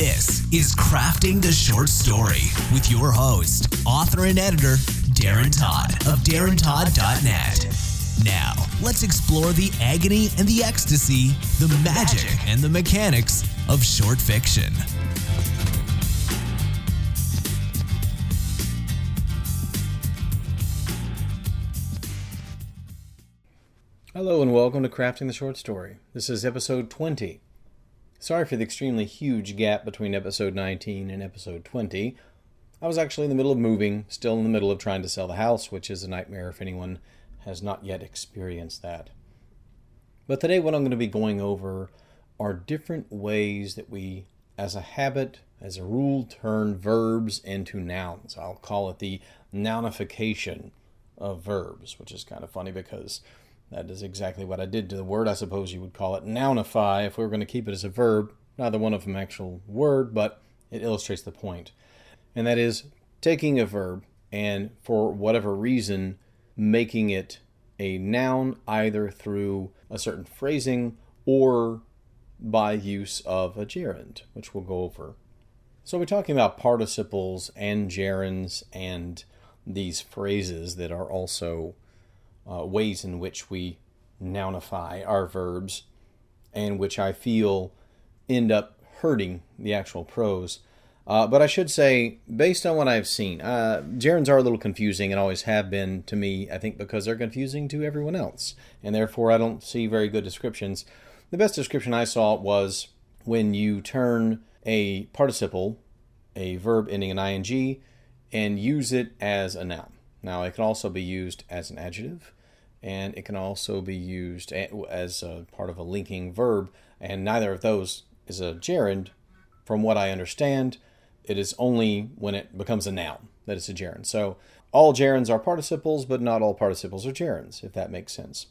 This is Crafting the Short Story with your host, author and editor, Darren Todd of DarrenTodd.net. Now, let's explore the agony and the ecstasy, the magic and the mechanics of short fiction. Hello and welcome to Crafting the Short Story. This is episode 20. Sorry for the extremely huge gap between episode 19 and episode 20. I was actually in the middle of moving, still in the middle of trying to sell the house, which is a nightmare if anyone has not yet experienced that. But today, what I'm going to be going over are different ways that we, as a habit, as a rule, turn verbs into nouns. I'll call it the nounification of verbs, which is kind of funny because that is exactly what I did to the word. I suppose you would call it nounify if we were going to keep it as a verb. Neither one of them actual word, but it illustrates the point. And that is taking a verb and for whatever reason making it a noun either through a certain phrasing or by use of a gerund, which we'll go over. So we're talking about participles and gerunds and these phrases that are also uh, ways in which we nounify our verbs and which I feel end up hurting the actual prose. Uh, but I should say, based on what I've seen, uh, gerunds are a little confusing and always have been to me, I think, because they're confusing to everyone else. And therefore, I don't see very good descriptions. The best description I saw was when you turn a participle, a verb ending in ing, and use it as a noun. Now, it can also be used as an adjective and it can also be used as a part of a linking verb, and neither of those is a gerund. From what I understand, it is only when it becomes a noun that it's a gerund. So all gerunds are participles, but not all participles are gerunds, if that makes sense.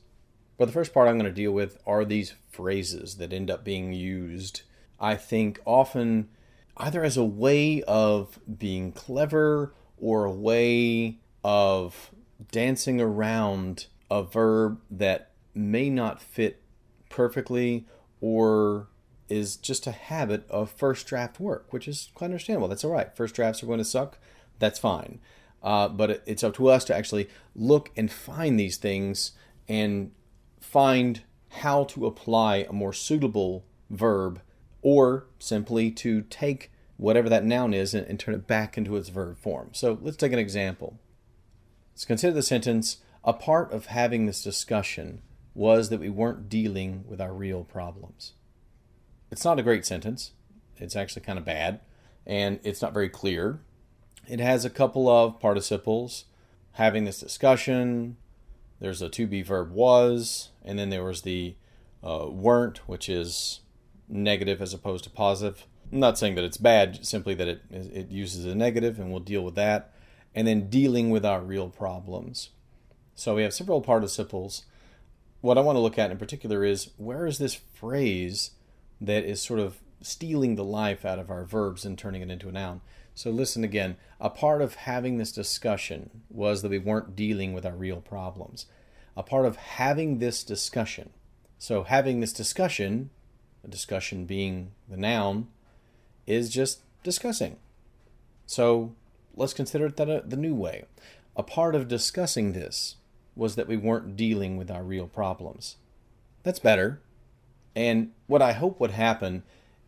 But the first part I'm going to deal with are these phrases that end up being used, I think, often either as a way of being clever or a way of dancing around a verb that may not fit perfectly or is just a habit of first draft work, which is quite understandable. That's all right. First drafts are going to suck. That's fine. Uh, but it's up to us to actually look and find these things and find how to apply a more suitable verb or simply to take whatever that noun is and, and turn it back into its verb form. So let's take an example. Let's consider the sentence a part of having this discussion was that we weren't dealing with our real problems. It's not a great sentence. It's actually kind of bad, and it's not very clear. It has a couple of participles having this discussion. There's a to be verb was, and then there was the uh, weren't, which is negative as opposed to positive. I'm not saying that it's bad, simply that it, it uses a negative, and we'll deal with that. And then dealing with our real problems. So we have several participles. What I want to look at in particular is where is this phrase that is sort of stealing the life out of our verbs and turning it into a noun? So listen again. A part of having this discussion was that we weren't dealing with our real problems. A part of having this discussion. So having this discussion, a discussion being the noun, is just discussing. So let's consider it that uh, the new way. A part of discussing this was that we weren't dealing with our real problems. That's better. And what I hope would happen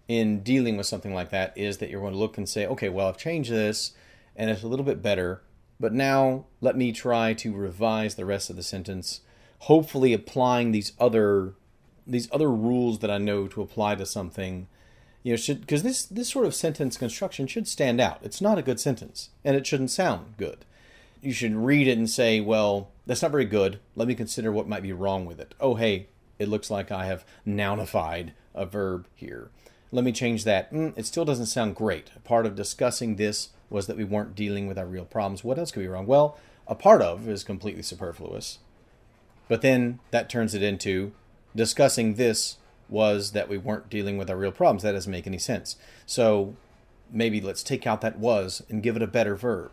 in dealing with something like that is that you're going to look and say, okay, well, I've changed this and it's a little bit better, but now let me try to revise the rest of the sentence, hopefully applying these other these other rules that I know to apply to something. You know, should because this this sort of sentence construction should stand out. It's not a good sentence, and it shouldn't sound good. You should read it and say, well, that's not very good. Let me consider what might be wrong with it. Oh, hey, it looks like I have nounified a verb here. Let me change that. Mm, it still doesn't sound great. Part of discussing this was that we weren't dealing with our real problems. What else could be wrong? Well, a part of is completely superfluous. But then that turns it into discussing this was that we weren't dealing with our real problems. That doesn't make any sense. So maybe let's take out that was and give it a better verb.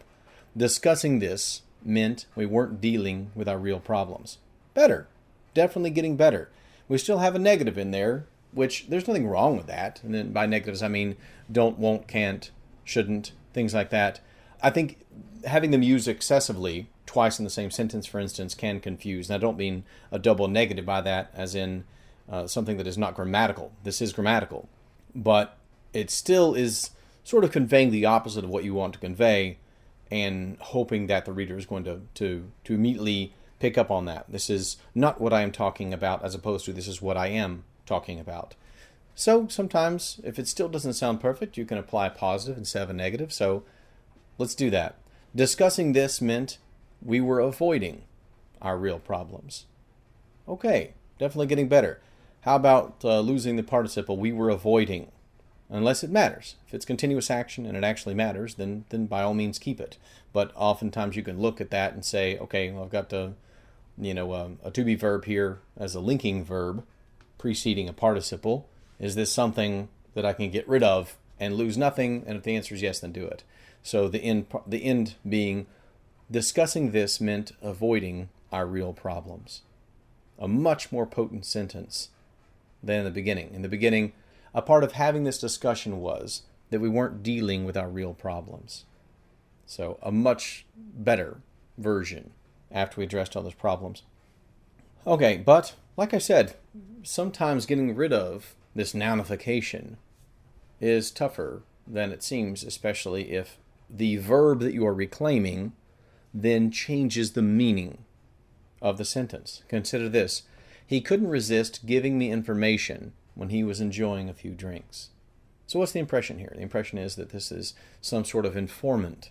Discussing this meant we weren't dealing with our real problems. Better. Definitely getting better. We still have a negative in there, which there's nothing wrong with that. And then by negatives, I mean don't, won't, can't, shouldn't, things like that. I think having them used excessively twice in the same sentence, for instance, can confuse. And I don't mean a double negative by that, as in uh, something that is not grammatical. This is grammatical, but it still is sort of conveying the opposite of what you want to convey and hoping that the reader is going to, to, to immediately pick up on that. This is not what I am talking about, as opposed to this is what I am talking about. So sometimes, if it still doesn't sound perfect, you can apply a positive instead of a negative. So let's do that. Discussing this meant we were avoiding our real problems. Okay, definitely getting better. How about uh, losing the participle we were avoiding? Unless it matters. If it's continuous action and it actually matters, then then by all means keep it. But oftentimes you can look at that and say, okay, well, I've got the you know, um, a to be verb here as a linking verb preceding a participle. Is this something that I can get rid of and lose nothing? And if the answer is yes, then do it. So the end, the end being discussing this meant avoiding our real problems. A much more potent sentence than in the beginning. In the beginning, a part of having this discussion was that we weren't dealing with our real problems. So, a much better version after we addressed all those problems. Okay, but like I said, sometimes getting rid of this nounification is tougher than it seems, especially if the verb that you are reclaiming then changes the meaning of the sentence. Consider this He couldn't resist giving me information when he was enjoying a few drinks. So, what's the impression here? The impression is that this is some sort of informant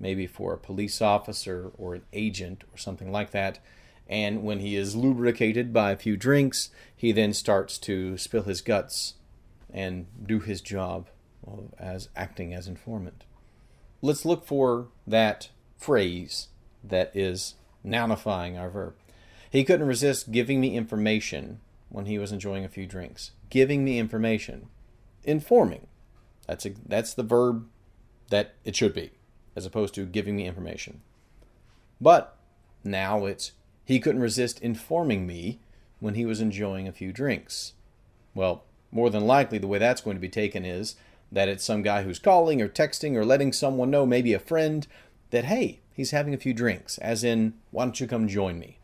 maybe for a police officer or an agent or something like that. And when he is lubricated by a few drinks, he then starts to spill his guts and do his job as acting as informant. Let's look for that phrase that is nounifying our verb. He couldn't resist giving me information when he was enjoying a few drinks. Giving me information. Informing. That's a, that's the verb that it should be as opposed to giving me information. But now it's he couldn't resist informing me when he was enjoying a few drinks. Well, more than likely, the way that's going to be taken is that it's some guy who's calling or texting or letting someone know, maybe a friend, that, hey, he's having a few drinks, as in, why don't you come join me?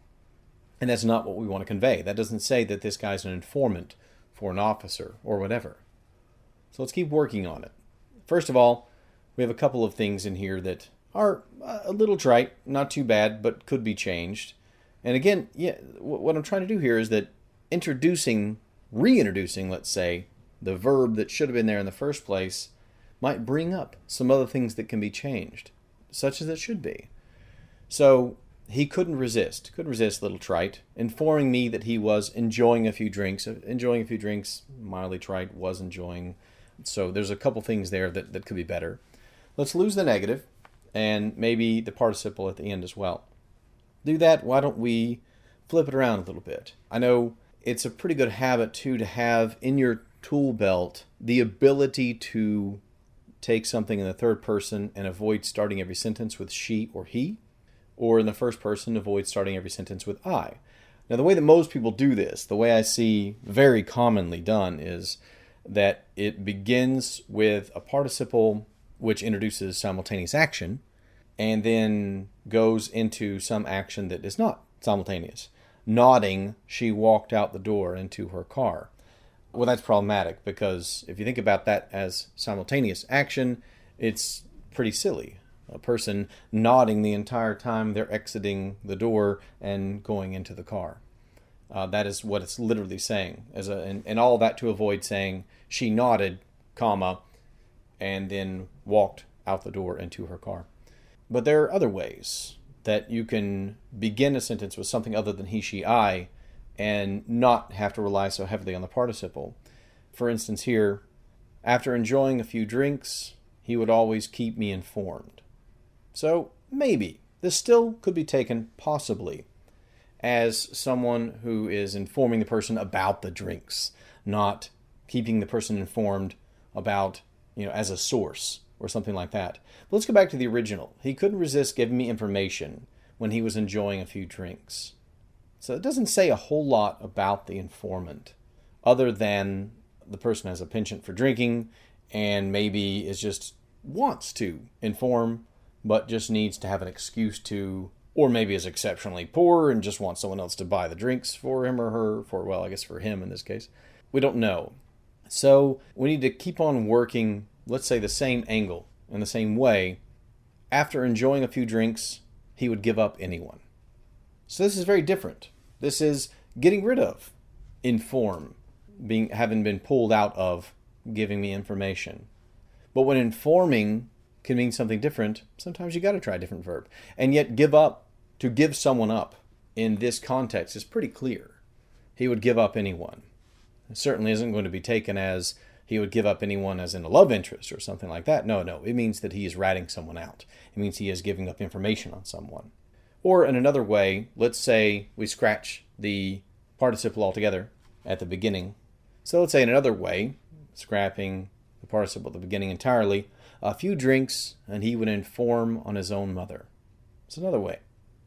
And that's not what we want to convey. That doesn't say that this guy's an informant for an officer or whatever. So let's keep working on it. First of all, we have a couple of things in here that are a little trite, not too bad, but could be changed. And again, yeah, what I'm trying to do here is that introducing, reintroducing, let's say, the verb that should have been there in the first place might bring up some other things that can be changed, such as it should be. So he couldn't resist, couldn't resist, little trite, informing me that he was enjoying a few drinks. Enjoying a few drinks, mildly trite, was enjoying. So there's a couple things there that, that could be better. Let's lose the negative and maybe the participle at the end as well. Do that, why don't we flip it around a little bit? I know it's a pretty good habit too to have in your tool belt the ability to take something in the third person and avoid starting every sentence with she or he, or in the first person, avoid starting every sentence with I. Now, the way that most people do this, the way I see very commonly done, is that it begins with a participle which introduces simultaneous action, and then goes into some action that is not simultaneous. Nodding, she walked out the door into her car. Well, that's problematic because if you think about that as simultaneous action, it's pretty silly. A person nodding the entire time they're exiting the door and going into the car. Uh, that is what it's literally saying. As a, and, and all that to avoid saying she nodded, comma, and then walked out the door into her car. But there are other ways that you can begin a sentence with something other than he, she, I, and not have to rely so heavily on the participle. For instance, here, after enjoying a few drinks, he would always keep me informed. So, maybe, this still could be taken, possibly, as someone who is informing the person about the drinks, not keeping the person informed about you know, as a source or something like that. But let's go back to the original. He couldn't resist giving me information when he was enjoying a few drinks. So it doesn't say a whole lot about the informant other than the person has a penchant for drinking and maybe is just wants to inform, but just needs to have an excuse to, or maybe is exceptionally poor and just wants someone else to buy the drinks for him or her, for, well, I guess for him in this case. We don't know. So we need to keep on working, let's say, the same angle in the same way. After enjoying a few drinks, he would give up anyone. So this is very different. This is getting rid of inform, being having been pulled out of giving me information. But when informing can mean something different, sometimes you got to try a different verb. And yet, give up, to give someone up in this context is pretty clear. He would give up anyone. It certainly isn't going to be taken as he would give up anyone as in a love interest or something like that. No, no. It means that he is ratting someone out. It means he is giving up information on someone. Or in another way, let's say we scratch the participle altogether at the beginning. So let's say in another way, scrapping the participle at the beginning entirely, a few drinks and he would inform on his own mother. It's another way.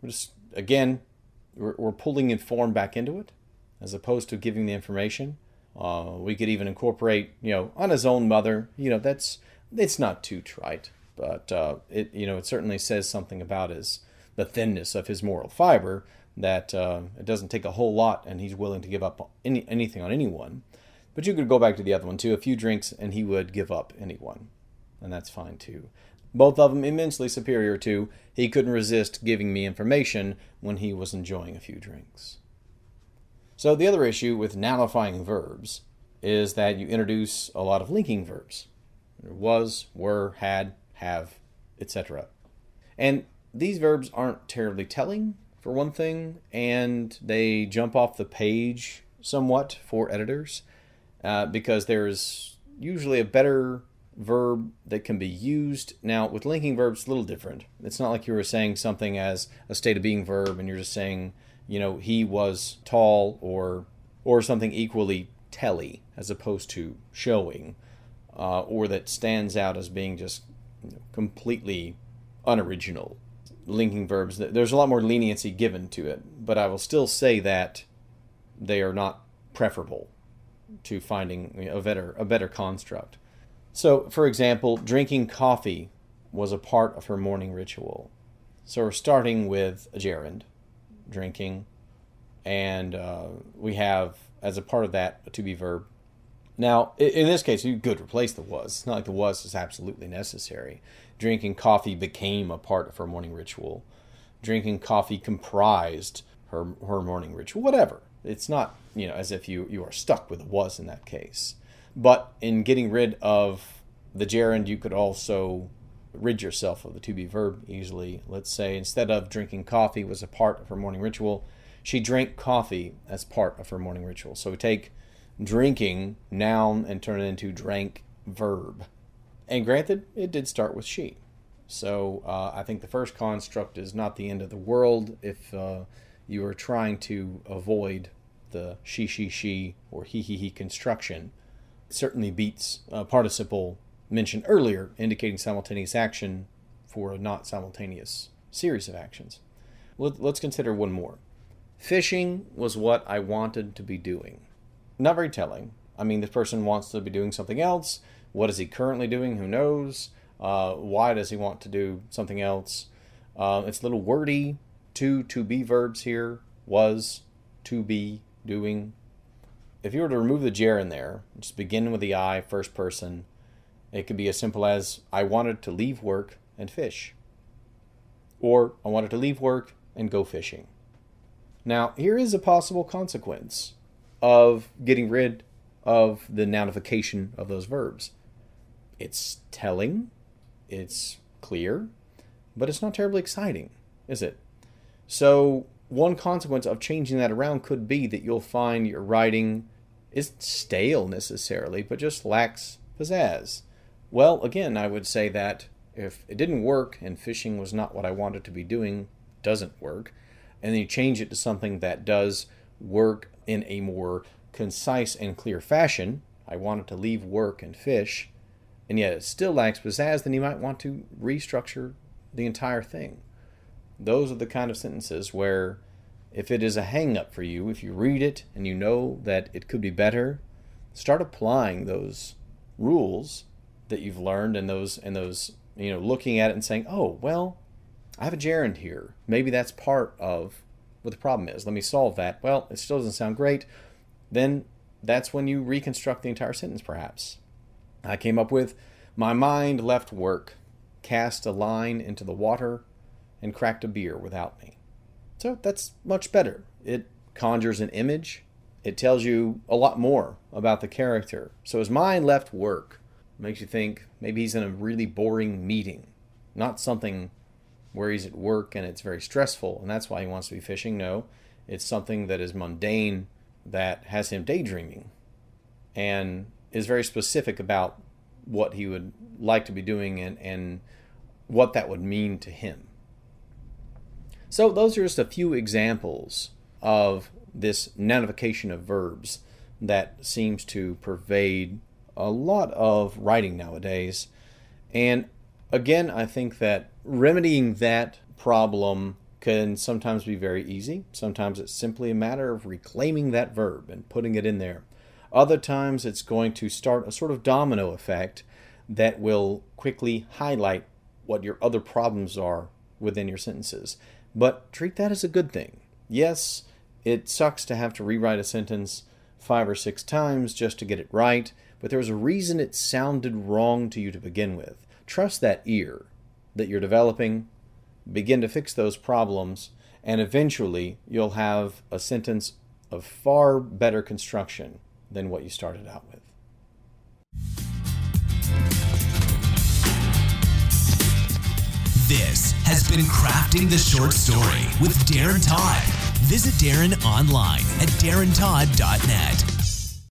We're just, again, we're, we're pulling inform back into it as opposed to giving the information. Uh, we could even incorporate, you know, on his own mother. You know, that's it's not too trite, but uh, it you know it certainly says something about his the thinness of his moral fiber that uh, it doesn't take a whole lot, and he's willing to give up any, anything on anyone. But you could go back to the other one too. A few drinks, and he would give up anyone, and that's fine too. Both of them immensely superior to he couldn't resist giving me information when he was enjoying a few drinks. So the other issue with nounifying verbs is that you introduce a lot of linking verbs. Was, were, had, have, etc. And these verbs aren't terribly telling for one thing, and they jump off the page somewhat for editors uh, because there's usually a better verb that can be used. Now, with linking verbs, it's a little different. It's not like you were saying something as a state of being verb and you're just saying, you know, he was tall or or something equally telly as opposed to showing, uh, or that stands out as being just completely unoriginal linking verbs. There's a lot more leniency given to it, but I will still say that they are not preferable to finding a better a better construct. So, for example, drinking coffee was a part of her morning ritual. So we're starting with a gerund, drinking, and uh, we have as a part of that a to be verb. Now, in this case, you could replace the was. It's not like the was is absolutely necessary drinking coffee became a part of her morning ritual. Drinking coffee comprised her her morning ritual. Whatever. It's not you know as if you you are stuck with a was in that case. But in getting rid of the gerund, you could also rid yourself of the to be verb easily. Let's say instead of drinking coffee was a part of her morning ritual, she drank coffee as part of her morning ritual. So we take drinking noun and turn it into drank verb. And granted, it did start with she. So uh, I think the first construct is not the end of the world if uh, you are trying to avoid the she, she, she, or he, he, he construction. Certainly beats a participle mentioned earlier, indicating simultaneous action for a not simultaneous series of actions. Let, let's consider one more. Fishing was what I wanted to be doing. Not very telling. I mean, this person wants to be doing something else what is he currently doing? Who knows? Uh, why does he want to do something else? Uh, it's a little wordy. Two to be verbs here was, to be, doing. If you were to remove the gerund there, just begin with the I, first person, it could be as simple as I wanted to leave work and fish. Or I wanted to leave work and go fishing. Now, here is a possible consequence of getting rid of the nounification of those verbs. It's telling, it's clear, but it's not terribly exciting, is it? So, one consequence of changing that around could be that you'll find your writing isn't stale necessarily, but just lacks pizzazz. Well, again, I would say that if it didn't work and fishing was not what I wanted to be doing, doesn't work, and then you change it to something that does work in a more concise and clear fashion, I wanted to leave work and fish, and yet it still lacks pizzazz, then you might want to restructure the entire thing. Those are the kind of sentences where, if it is a hang up for you, if you read it and you know that it could be better, start applying those rules that you've learned and those and those you know looking at it and saying, "Oh, well, I have a gerund here. Maybe that's part of what the problem is. Let me solve that." Well, it still doesn't sound great. Then that's when you reconstruct the entire sentence perhaps. I came up with my mind left work, cast a line into the water, and cracked a beer without me. So that's much better. It conjures an image. It tells you a lot more about the character. So his mind left work. Makes you think maybe he's in a really boring meeting, not something where he's at work and it's very stressful and that's why he wants to be fishing. No, it's something that is mundane that has him daydreaming and is very specific about what he would like to be doing and, and what that would mean to him. So, those are just a few examples of this nounification of verbs that seems to pervade a lot of writing nowadays. And again, I think that remedying that problem can sometimes be very easy. Sometimes it's simply a matter of reclaiming that verb and putting it in there. Other times it's going to start a sort of domino effect that will quickly highlight what your other problems are within your sentences. But treat that as a good thing. Yes, it sucks to have to rewrite a sentence five or six times just to get it right, but there was a reason it sounded wrong to you to begin with. Trust that ear that you're developing, begin to fix those problems, and eventually you'll have a sentence of far better construction than what you started out with. This has been Crafting the Short Story with Darren Todd. Visit Darren online at darrentodd.net.